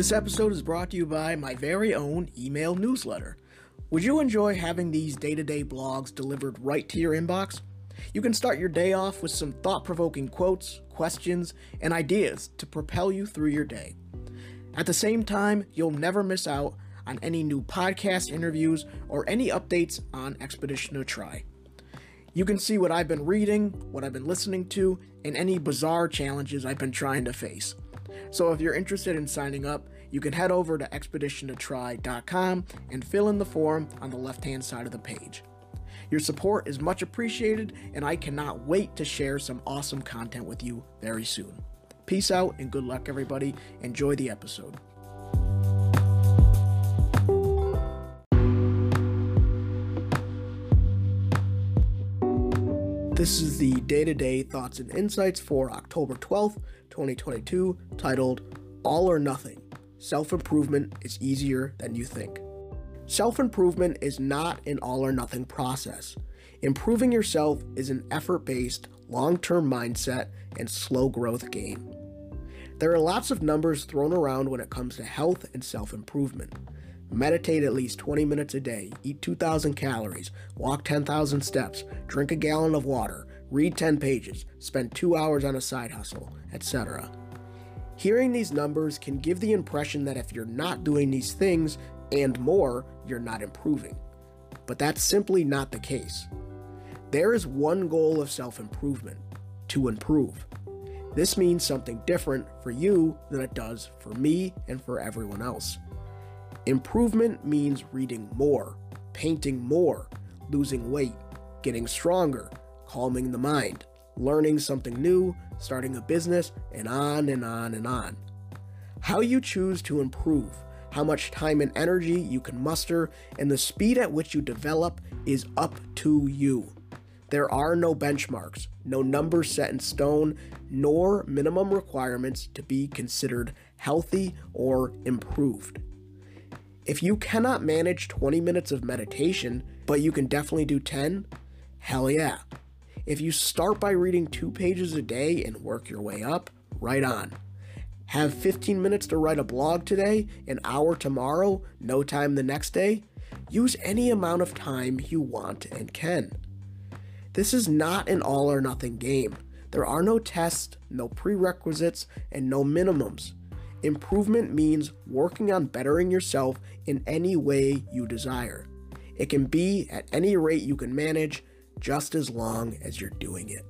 This episode is brought to you by my very own email newsletter. Would you enjoy having these day to day blogs delivered right to your inbox? You can start your day off with some thought provoking quotes, questions, and ideas to propel you through your day. At the same time, you'll never miss out on any new podcast interviews or any updates on Expedition to Try. You can see what I've been reading, what I've been listening to, and any bizarre challenges I've been trying to face. So if you're interested in signing up, you can head over to expeditiontotry.com and fill in the form on the left hand side of the page. Your support is much appreciated, and I cannot wait to share some awesome content with you very soon. Peace out and good luck, everybody. Enjoy the episode. This is the day to day thoughts and insights for October 12th, 2022, titled All or Nothing Self Improvement is Easier Than You Think. Self improvement is not an all or nothing process. Improving yourself is an effort based, long term mindset and slow growth game. There are lots of numbers thrown around when it comes to health and self improvement. Meditate at least 20 minutes a day, eat 2,000 calories, walk 10,000 steps, drink a gallon of water, read 10 pages, spend two hours on a side hustle, etc. Hearing these numbers can give the impression that if you're not doing these things and more, you're not improving. But that's simply not the case. There is one goal of self improvement to improve. This means something different for you than it does for me and for everyone else. Improvement means reading more, painting more, losing weight, getting stronger, calming the mind, learning something new, starting a business, and on and on and on. How you choose to improve, how much time and energy you can muster, and the speed at which you develop is up to you. There are no benchmarks, no numbers set in stone, nor minimum requirements to be considered healthy or improved. If you cannot manage 20 minutes of meditation, but you can definitely do 10, hell yeah. If you start by reading two pages a day and work your way up, right on. Have 15 minutes to write a blog today, an hour tomorrow, no time the next day? Use any amount of time you want and can. This is not an all or nothing game. There are no tests, no prerequisites, and no minimums. Improvement means working on bettering yourself in any way you desire. It can be at any rate you can manage, just as long as you're doing it.